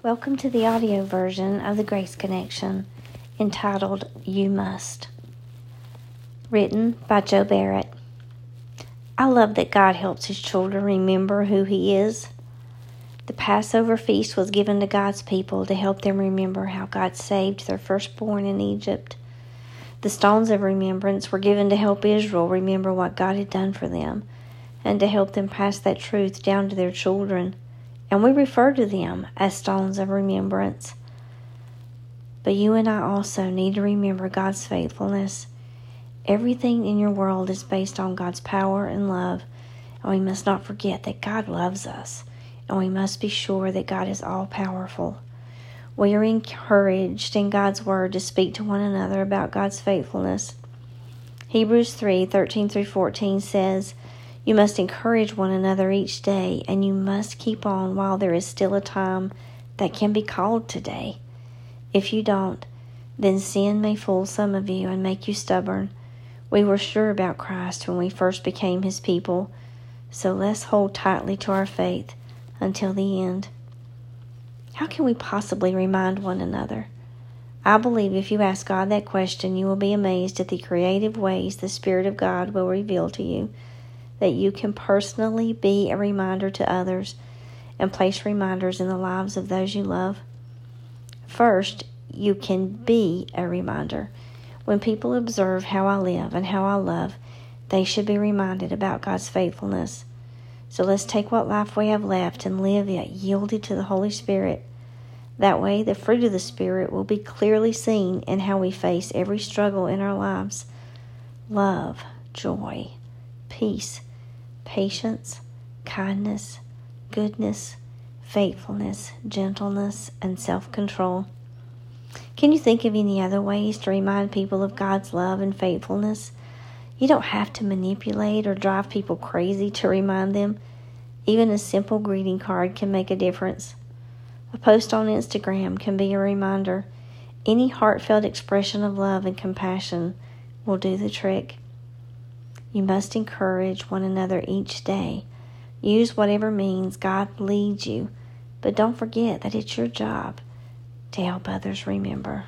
Welcome to the audio version of the Grace Connection entitled You Must. Written by Joe Barrett. I love that God helps His children remember who He is. The Passover feast was given to God's people to help them remember how God saved their firstborn in Egypt. The stones of remembrance were given to help Israel remember what God had done for them and to help them pass that truth down to their children and we refer to them as stones of remembrance. But you and I also need to remember God's faithfulness. Everything in your world is based on God's power and love, and we must not forget that God loves us, and we must be sure that God is all powerful. We are encouraged in God's word to speak to one another about God's faithfulness. Hebrews 3 13 through 14 says, you must encourage one another each day, and you must keep on while there is still a time that can be called today. If you don't, then sin may fool some of you and make you stubborn. We were sure about Christ when we first became his people, so let's hold tightly to our faith until the end. How can we possibly remind one another? I believe if you ask God that question, you will be amazed at the creative ways the Spirit of God will reveal to you that you can personally be a reminder to others and place reminders in the lives of those you love? First, you can be a reminder. When people observe how I live and how I love, they should be reminded about God's faithfulness. So let's take what life we have left and live it yielded to the Holy Spirit. That way, the fruit of the Spirit will be clearly seen in how we face every struggle in our lives love, joy, peace, patience, kindness, goodness, faithfulness, gentleness, and self control. Can you think of any other ways to remind people of God's love and faithfulness? You don't have to manipulate or drive people crazy to remind them. Even a simple greeting card can make a difference. A post on Instagram can be a reminder. Any heartfelt expression of love and compassion will do the trick. You must encourage one another each day. Use whatever means God leads you, but don't forget that it's your job to help others remember.